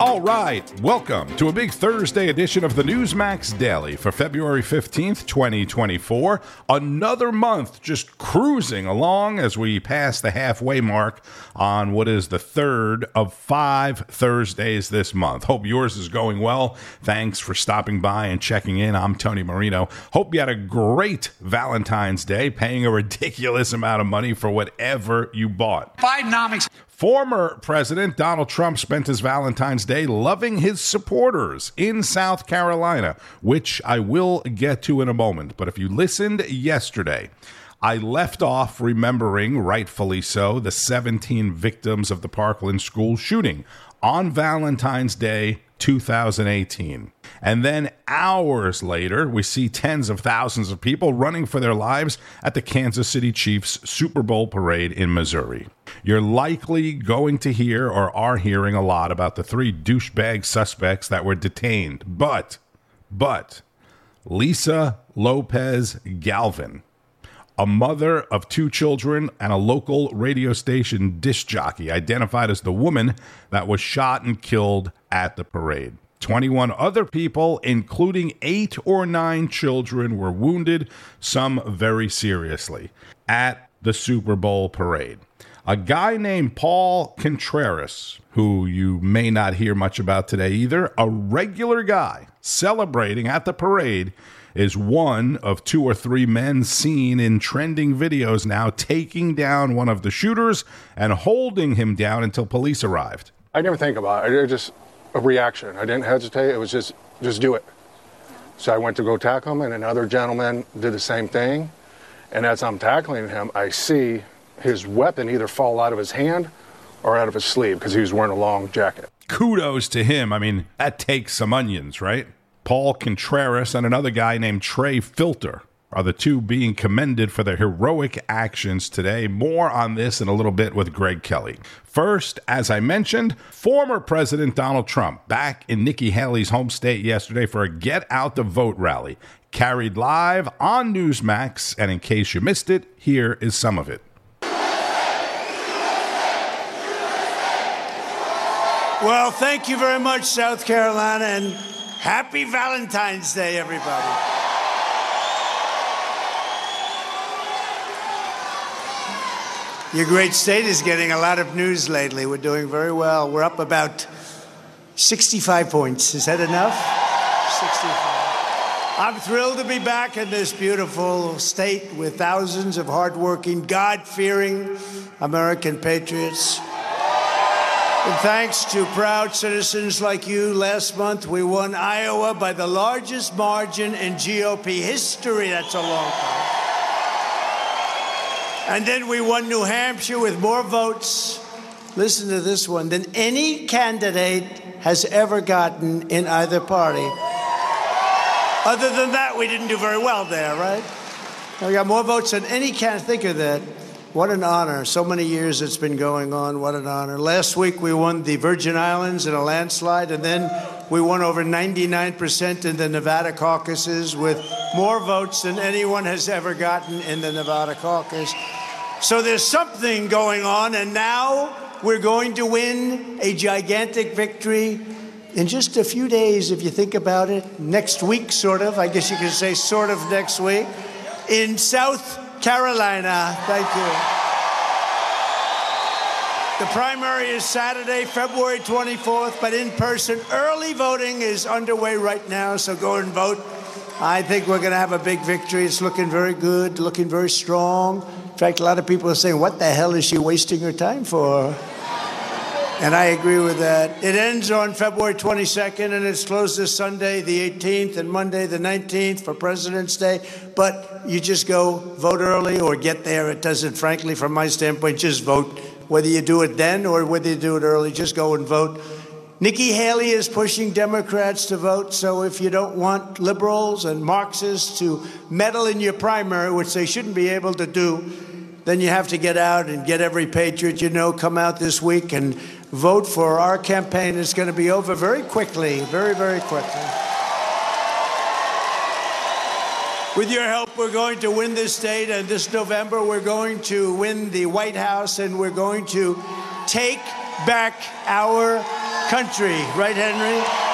All right, welcome to a big Thursday edition of the Newsmax Daily for February 15th, 2024. Another month just cruising along as we pass the halfway mark on what is the third of five Thursdays this month. Hope yours is going well. Thanks for stopping by and checking in. I'm Tony Marino. Hope you had a great Valentine's Day, paying a ridiculous amount of money for whatever you bought. Bidenomics. Former President Donald Trump spent his Valentine's Day loving his supporters in South Carolina, which I will get to in a moment. But if you listened yesterday, I left off remembering, rightfully so, the 17 victims of the Parkland school shooting on Valentine's Day 2018. And then hours later, we see tens of thousands of people running for their lives at the Kansas City Chiefs Super Bowl parade in Missouri. You're likely going to hear or are hearing a lot about the three douchebag suspects that were detained. But, but, Lisa Lopez Galvan, a mother of two children and a local radio station disc jockey, identified as the woman that was shot and killed at the parade. 21 other people, including eight or nine children, were wounded, some very seriously, at the Super Bowl parade. A guy named Paul Contreras, who you may not hear much about today either, a regular guy celebrating at the parade, is one of two or three men seen in trending videos now taking down one of the shooters and holding him down until police arrived. I never think about it. It just a reaction. I didn't hesitate. It was just, just do it. So I went to go tackle him, and another gentleman did the same thing. And as I'm tackling him, I see his weapon either fall out of his hand or out of his sleeve because he was wearing a long jacket. Kudos to him. I mean, that takes some onions, right? Paul Contreras and another guy named Trey Filter are the two being commended for their heroic actions today. More on this in a little bit with Greg Kelly. First, as I mentioned, former President Donald Trump back in Nikki Haley's home state yesterday for a Get Out the Vote rally. Carried live on Newsmax, and in case you missed it, here is some of it. Well, thank you very much, South Carolina, and happy Valentine's Day, everybody. Your great state is getting a lot of news lately. We're doing very well. We're up about 65 points. Is that enough? 65. I'm thrilled to be back in this beautiful state with thousands of hardworking, God fearing American patriots. And thanks to proud citizens like you, last month we won Iowa by the largest margin in GOP history. That's a long time. And then we won New Hampshire with more votes, listen to this one, than any candidate has ever gotten in either party. Other than that, we didn't do very well there, right? We got more votes than any candidate. Think of that. What an honor. So many years it's been going on. What an honor. Last week we won the Virgin Islands in a landslide, and then we won over 99% in the Nevada caucuses with more votes than anyone has ever gotten in the Nevada caucus. So there's something going on, and now we're going to win a gigantic victory in just a few days, if you think about it. Next week, sort of. I guess you could say sort of next week. In South Carolina. Thank you. The primary is Saturday, February 24th, but in person. Early voting is underway right now, so go and vote. I think we're going to have a big victory. It's looking very good, looking very strong. In fact, a lot of people are saying, What the hell is she wasting her time for? And I agree with that. It ends on February 22nd and it's closed this Sunday, the 18th, and Monday, the 19th for President's Day. But you just go vote early or get there. It doesn't, frankly, from my standpoint, just vote. Whether you do it then or whether you do it early, just go and vote. Nikki Haley is pushing Democrats to vote, so if you don't want liberals and Marxists to meddle in your primary, which they shouldn't be able to do, then you have to get out and get every patriot you know come out this week and vote for our campaign. is going to be over very quickly, very, very quickly. With your help, we're going to win this state, and this November, we're going to win the White House, and we're going to take back our country. Right, Henry?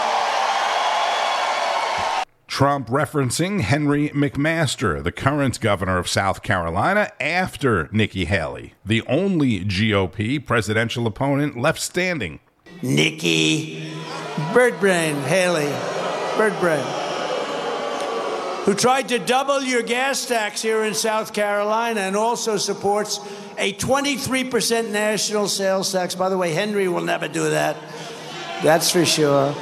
Trump referencing Henry McMaster, the current governor of South Carolina, after Nikki Haley, the only GOP presidential opponent left standing. Nikki Birdbrain Haley, Birdbrain, who tried to double your gas tax here in South Carolina and also supports a 23% national sales tax. By the way, Henry will never do that. That's for sure.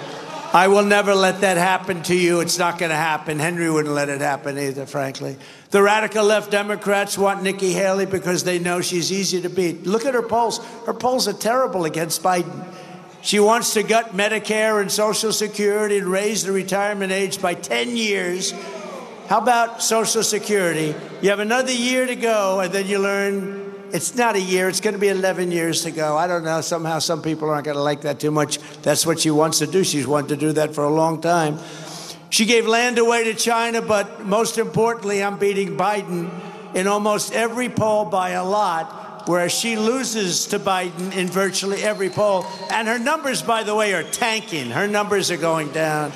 I will never let that happen to you. It's not going to happen. Henry wouldn't let it happen either, frankly. The radical left Democrats want Nikki Haley because they know she's easy to beat. Look at her polls. Her polls are terrible against Biden. She wants to gut Medicare and Social Security and raise the retirement age by 10 years. How about Social Security? You have another year to go, and then you learn it's not a year, it's going to be 11 years to go. I don't know. Somehow, some people aren't going to like that too much. That's what she wants to do. She's wanted to do that for a long time. She gave land away to China, but most importantly, I'm beating Biden in almost every poll by a lot, whereas she loses to Biden in virtually every poll. And her numbers, by the way, are tanking. Her numbers are going down.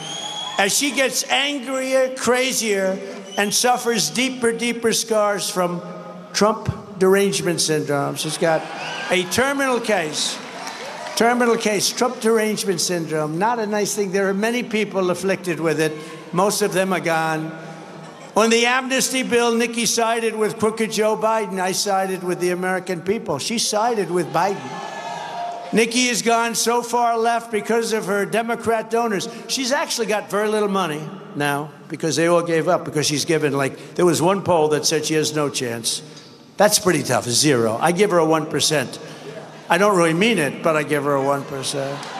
As she gets angrier, crazier, and suffers deeper, deeper scars from Trump derangement syndrome. She's got a terminal case. Terminal case, Trump derangement syndrome. Not a nice thing. There are many people afflicted with it. Most of them are gone. On the amnesty bill, Nikki sided with crooked Joe Biden. I sided with the American people. She sided with Biden. Nikki has gone so far left because of her Democrat donors. She's actually got very little money now because they all gave up because she's given, like, there was one poll that said she has no chance. That's pretty tough, zero. I give her a 1%. I don't really mean it, but I give her a 1%.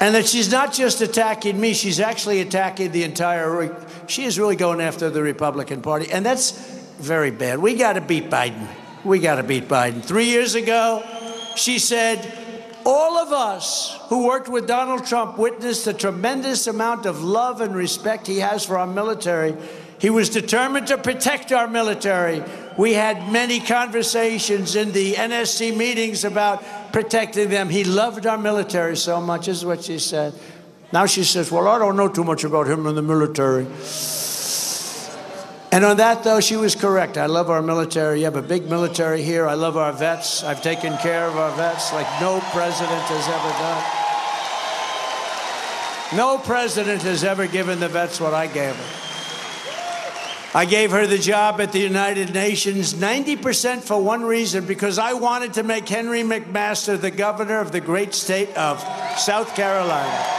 And that she's not just attacking me, she's actually attacking the entire. She is really going after the Republican Party. And that's very bad. We got to beat Biden. We got to beat Biden. Three years ago, she said, all of us who worked with Donald Trump witnessed the tremendous amount of love and respect he has for our military. He was determined to protect our military. We had many conversations in the NSC meetings about protecting them. He loved our military so much, is what she said. Now she says, Well, I don't know too much about him and the military. And on that, though, she was correct. I love our military. You have a big military here. I love our vets. I've taken care of our vets like no president has ever done. No president has ever given the vets what I gave them. I gave her the job at the United Nations 90% for one reason because I wanted to make Henry McMaster the governor of the great state of South Carolina.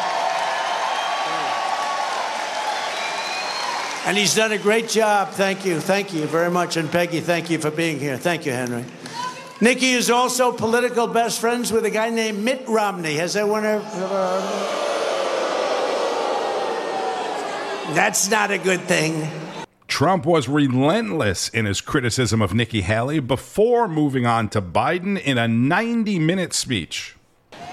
And he's done a great job. Thank you. Thank you very much. And Peggy, thank you for being here. Thank you, Henry. Nikki is also political best friends with a guy named Mitt Romney. Has anyone ever heard? That's not a good thing. Trump was relentless in his criticism of Nikki Haley before moving on to Biden in a 90 minute speech.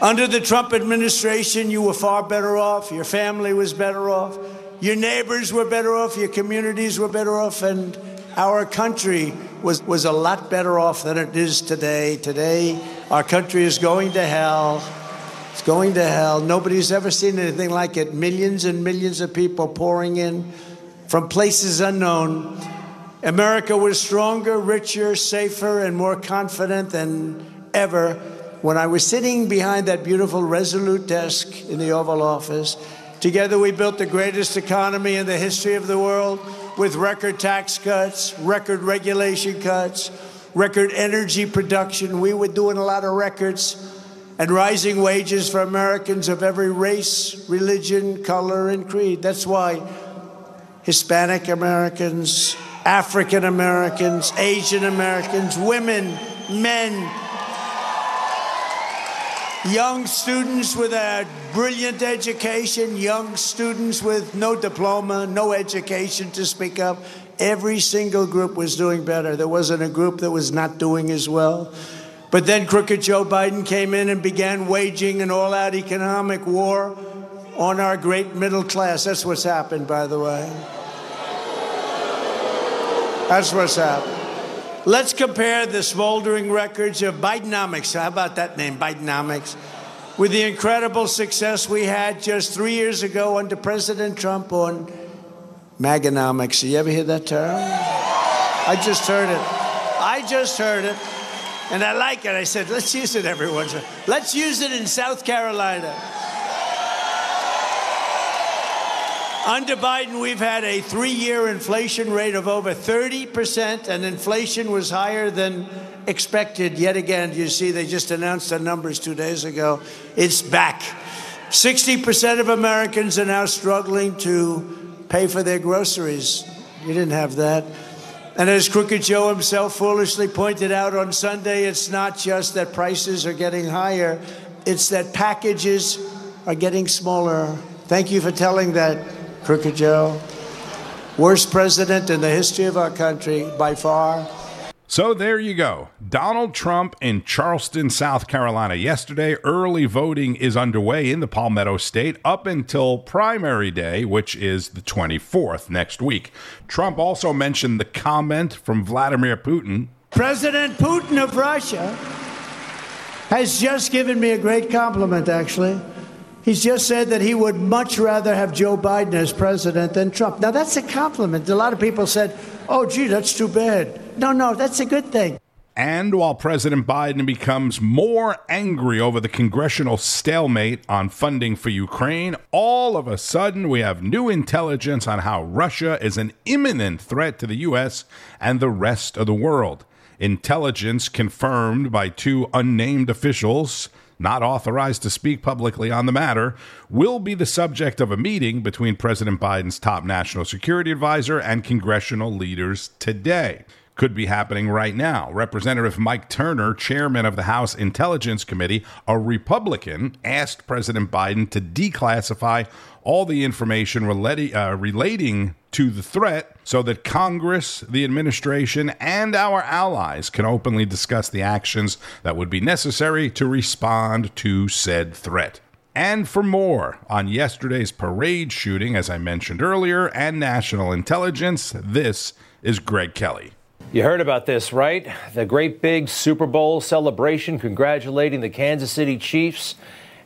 Under the Trump administration, you were far better off. Your family was better off. Your neighbors were better off. Your communities were better off. And our country was, was a lot better off than it is today. Today, our country is going to hell. It's going to hell. Nobody's ever seen anything like it. Millions and millions of people pouring in from places unknown. America was stronger, richer, safer, and more confident than ever when I was sitting behind that beautiful Resolute desk in the Oval Office. Together, we built the greatest economy in the history of the world with record tax cuts, record regulation cuts, record energy production. We were doing a lot of records and rising wages for Americans of every race, religion, color, and creed. That's why Hispanic Americans, African Americans, Asian Americans, women, men, young students with a brilliant education, young students with no diploma, no education to speak of. Every single group was doing better. There wasn't a group that was not doing as well. But then crooked Joe Biden came in and began waging an all out economic war on our great middle class. That's what's happened, by the way. That's what's happened. Let's compare the smoldering records of Bidenomics. How about that name, Bidenomics? with the incredible success we had just three years ago under President Trump on Maganomics. You ever hear that term? I just heard it. I just heard it. And I like it. I said, let's use it every once in a while. Let's use it in South Carolina. Under Biden, we've had a three year inflation rate of over 30%, and inflation was higher than expected. Yet again, you see, they just announced the numbers two days ago. It's back. 60% of Americans are now struggling to pay for their groceries. You didn't have that. And as Crooked Joe himself foolishly pointed out on Sunday, it's not just that prices are getting higher, it's that packages are getting smaller. Thank you for telling that, Crooked Joe. Worst president in the history of our country by far. So there you go. Donald Trump in Charleston, South Carolina. Yesterday, early voting is underway in the Palmetto State up until primary day, which is the 24th next week. Trump also mentioned the comment from Vladimir Putin. President Putin of Russia has just given me a great compliment, actually. He's just said that he would much rather have Joe Biden as president than Trump. Now, that's a compliment. A lot of people said, oh, gee, that's too bad. No, no, that's a good thing. And while President Biden becomes more angry over the congressional stalemate on funding for Ukraine, all of a sudden we have new intelligence on how Russia is an imminent threat to the U.S. and the rest of the world. Intelligence confirmed by two unnamed officials not authorized to speak publicly on the matter, will be the subject of a meeting between President Biden's top national security advisor and congressional leaders today could be happening right now. Representative Mike Turner, chairman of the House Intelligence Committee, a Republican, asked President Biden to declassify all the information relating, uh, relating to the threat so that Congress, the administration, and our allies can openly discuss the actions that would be necessary to respond to said threat. And for more on yesterday's parade shooting, as I mentioned earlier, and national intelligence, this is Greg Kelly. You heard about this, right? The great big Super Bowl celebration congratulating the Kansas City Chiefs,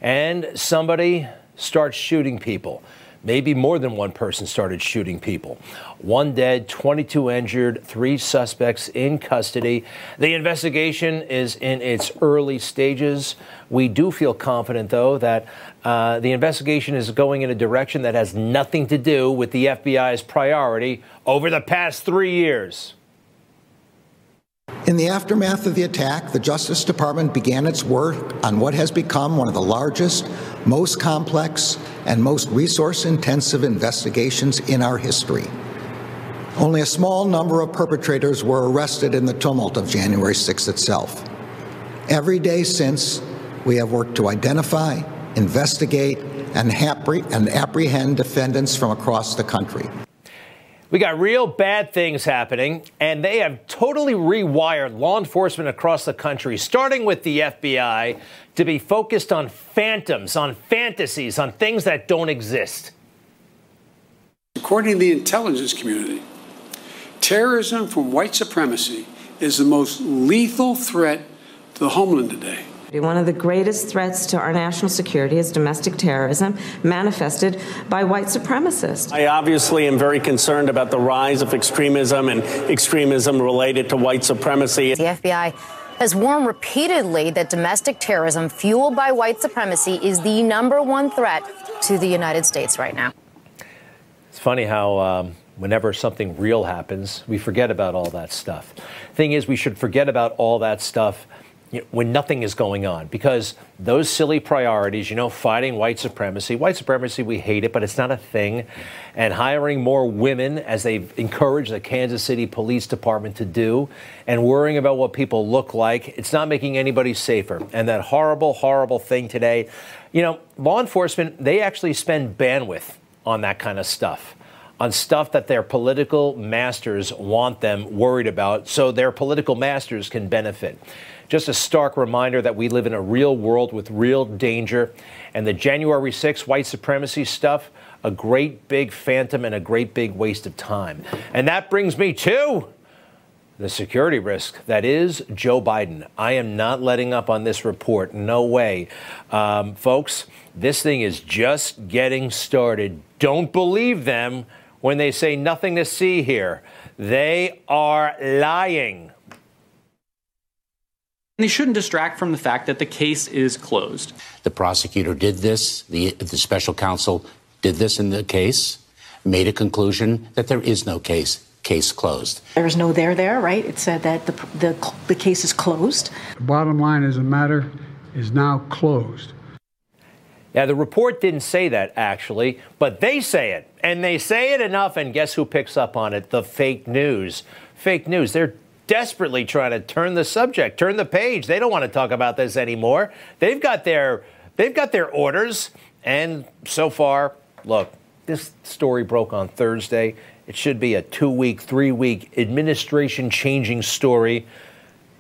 and somebody starts shooting people. Maybe more than one person started shooting people. One dead, 22 injured, three suspects in custody. The investigation is in its early stages. We do feel confident, though, that uh, the investigation is going in a direction that has nothing to do with the FBI's priority over the past three years. In the aftermath of the attack, the Justice Department began its work on what has become one of the largest, most complex, and most resource intensive investigations in our history. Only a small number of perpetrators were arrested in the tumult of January 6 itself. Every day since, we have worked to identify, investigate, and, and apprehend defendants from across the country. We got real bad things happening, and they have totally rewired law enforcement across the country, starting with the FBI, to be focused on phantoms, on fantasies, on things that don't exist. According to the intelligence community, terrorism from white supremacy is the most lethal threat to the homeland today. One of the greatest threats to our national security is domestic terrorism manifested by white supremacists. I obviously am very concerned about the rise of extremism and extremism related to white supremacy. The FBI has warned repeatedly that domestic terrorism fueled by white supremacy is the number one threat to the United States right now. It's funny how. Um, whenever something real happens, we forget about all that stuff. Thing is, we should forget about all that stuff you know, when nothing is going on because those silly priorities, you know, fighting white supremacy, white supremacy, we hate it, but it's not a thing. And hiring more women, as they've encouraged the Kansas City Police Department to do, and worrying about what people look like, it's not making anybody safer. And that horrible, horrible thing today, you know, law enforcement, they actually spend bandwidth on that kind of stuff on stuff that their political masters want them worried about so their political masters can benefit. Just a stark reminder that we live in a real world with real danger. And the January 6 white supremacy stuff, a great big phantom and a great big waste of time. And that brings me to the security risk that is Joe Biden. I am not letting up on this report. No way. Um, folks, this thing is just getting started. Don't believe them when they say nothing to see here. They are lying. They shouldn't distract from the fact that the case is closed. The prosecutor did this, the, the special counsel did this in the case, made a conclusion that there is no case. Case closed. There's no there there, right? It said that the, the, the case is closed. The bottom line is the matter is now closed. Yeah, the report didn't say that actually, but they say it. And they say it enough, and guess who picks up on it? The fake news. Fake news. They're desperately trying to turn the subject, turn the page. They don't want to talk about this anymore. They've got their they've got their orders, and so far, look, this story broke on Thursday. It should be a two-week, three-week administration changing story.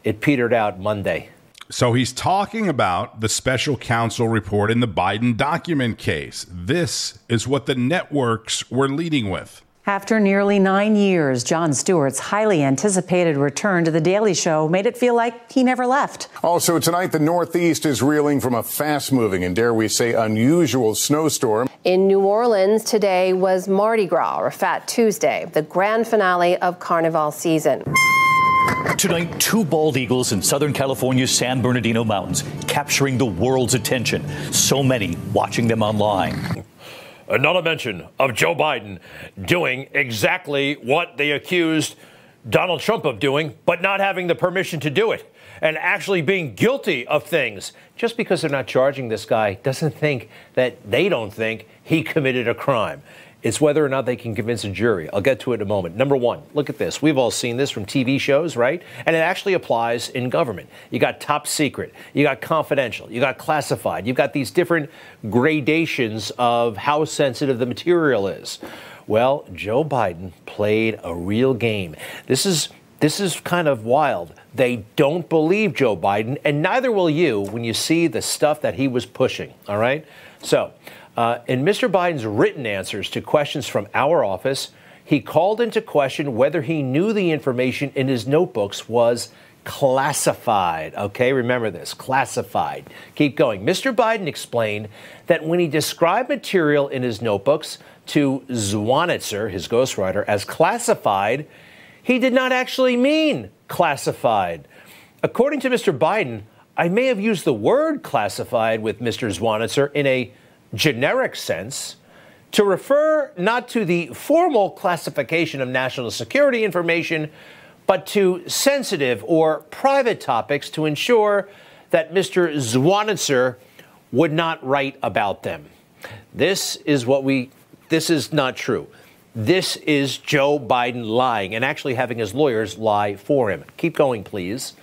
It petered out Monday. So he's talking about the special counsel report in the Biden document case. This is what the networks were leading with. After nearly nine years, Jon Stewart's highly anticipated return to The Daily Show made it feel like he never left. Also, tonight, the Northeast is reeling from a fast moving and, dare we say, unusual snowstorm. In New Orleans, today was Mardi Gras, or Fat Tuesday, the grand finale of Carnival season. Tonight, two bald eagles in Southern California's San Bernardino Mountains, capturing the world's attention. So many watching them online. Not a mention of Joe Biden doing exactly what they accused Donald Trump of doing, but not having the permission to do it and actually being guilty of things. Just because they're not charging this guy doesn't think that they don't think he committed a crime. It's whether or not they can convince a jury. I'll get to it in a moment. Number one, look at this. We've all seen this from TV shows, right? And it actually applies in government. You got top secret, you got confidential, you got classified, you've got these different gradations of how sensitive the material is. Well, Joe Biden played a real game. This is this is kind of wild. They don't believe Joe Biden, and neither will you when you see the stuff that he was pushing. All right? So, uh, in Mr. Biden's written answers to questions from our office, he called into question whether he knew the information in his notebooks was classified. Okay, remember this classified. Keep going. Mr. Biden explained that when he described material in his notebooks to Zwonitzer, his ghostwriter, as classified, he did not actually mean classified. According to Mr. Biden, I may have used the word classified with Mr. Zwonitzer in a generic sense to refer not to the formal classification of national security information, but to sensitive or private topics to ensure that Mr. Zwonitzer would not write about them. This is what we, this is not true. This is Joe Biden lying and actually having his lawyers lie for him. Keep going, please.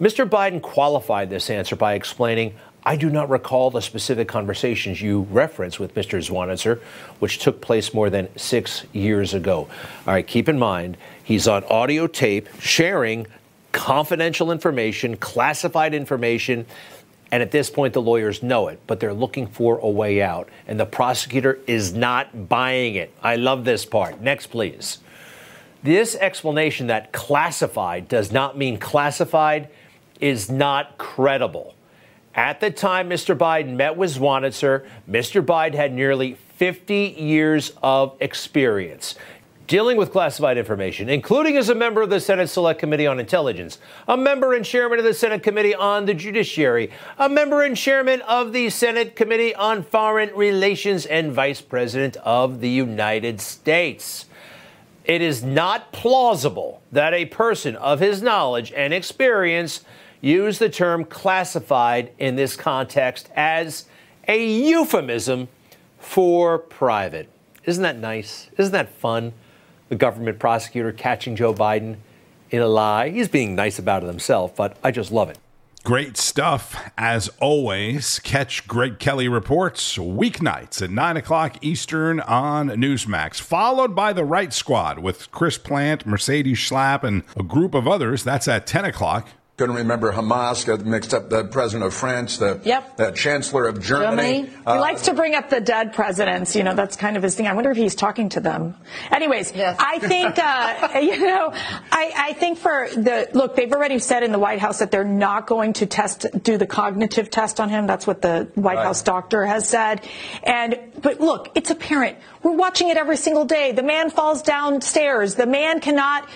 Mr. Biden qualified this answer by explaining I do not recall the specific conversations you reference with Mr. Zwonitzer, which took place more than six years ago. All right, keep in mind, he's on audio tape sharing confidential information, classified information. And at this point, the lawyers know it, but they're looking for a way out. And the prosecutor is not buying it. I love this part. Next, please. This explanation that classified does not mean classified is not credible. At the time Mr. Biden met with Zwonitzer, Mr. Biden had nearly 50 years of experience dealing with classified information, including as a member of the Senate Select Committee on Intelligence, a member and chairman of the Senate Committee on the Judiciary, a member and chairman of the Senate Committee on Foreign Relations, and vice president of the United States. It is not plausible that a person of his knowledge and experience use the term classified in this context as a euphemism for private. Isn't that nice? Isn't that fun? The government prosecutor catching Joe Biden in a lie. He's being nice about it himself, but I just love it. Great stuff, as always. Catch Greg Kelly reports weeknights at 9 o'clock Eastern on Newsmax, followed by The Right Squad with Chris Plante, Mercedes Schlapp, and a group of others. That's at 10 o'clock couldn't remember Hamas, got mixed up the president of France, the, Yep. the chancellor of Germany. Germany. he likes to bring up the dead presidents. You know, that's kind of his thing. I wonder if he's talking to them. Anyways, I think, uh, you know, I, I think for the look, they've already said in the White House that they're not going to test, do the cognitive test on him. That's what the White Right. House doctor has said. And, but look, it's apparent. We're watching it every single day. The man falls downstairs. The man cannot c-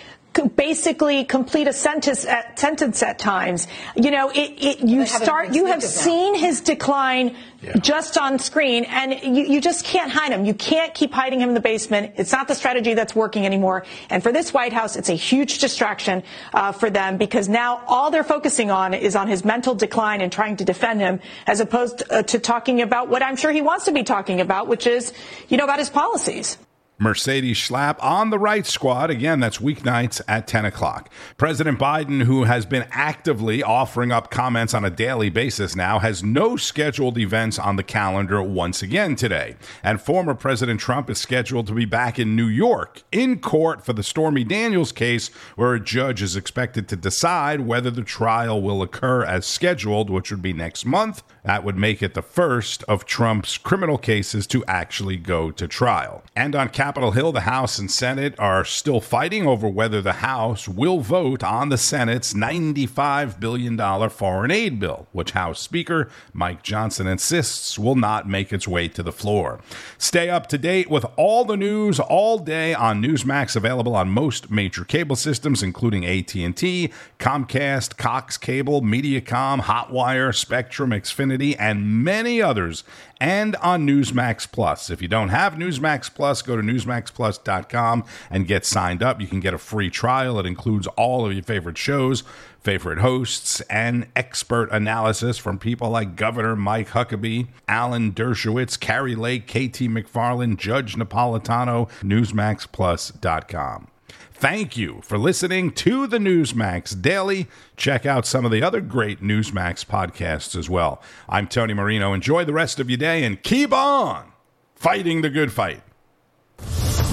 basically complete a sentence at, sentence at times. You know, it, it you haven't start, you have sneakers now. seen his decline just on screen, and you, you just can't hide him. You can't keep hiding him in the basement. It's not the strategy that's working anymore. And for this White House, it's a huge distraction uh, for them because now all they're focusing on is on his mental decline and trying to defend him, as opposed uh, to talking about what I'm sure he wants to be talking about, which is, you know, about his policies. Mercedes Schlapp on the right squad. Again, that's weeknights at 10 o'clock. President Biden, who has been actively offering up comments on a daily basis now, has no scheduled events on the calendar once again today. And former President Trump is scheduled to be back in New York in court for the Stormy Daniels case, where a judge is expected to decide whether the trial will occur as scheduled, which would be next month. That would make it the first of Trump's criminal cases to actually go to trial. And on Capitol Hill, the House and Senate are still fighting over whether the House will vote on the Senate's $95 billion foreign aid bill, which House Speaker Mike Johnson insists will not make its way to the floor. Stay up to date with all the news all day on Newsmax, available on most major cable systems, including AT&T, Comcast, Cox Cable, MediaCom, Hotwire, Spectrum, Xfinity, and many others, and on Newsmax Plus. If you don't have Newsmax Plus, go to newsmaxplus.com and get signed up. You can get a free trial. It includes all of your favorite shows, favorite hosts, and expert analysis from people like Governor Mike Huckabee, Alan Dershowitz, Kari Lake, KT McFarland, Judge Napolitano, newsmaxplus.com. Thank you for listening to the Newsmax Daily. Check out some of the other great Newsmax podcasts as well. I'm Tony Marino. Enjoy the rest of your day and keep on fighting the good fight.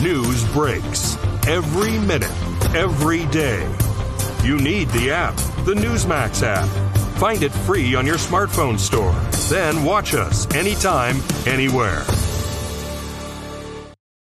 News breaks every minute, every day. You need the app, the Newsmax app. Find it free on your smartphone store. Then watch us anytime, anywhere.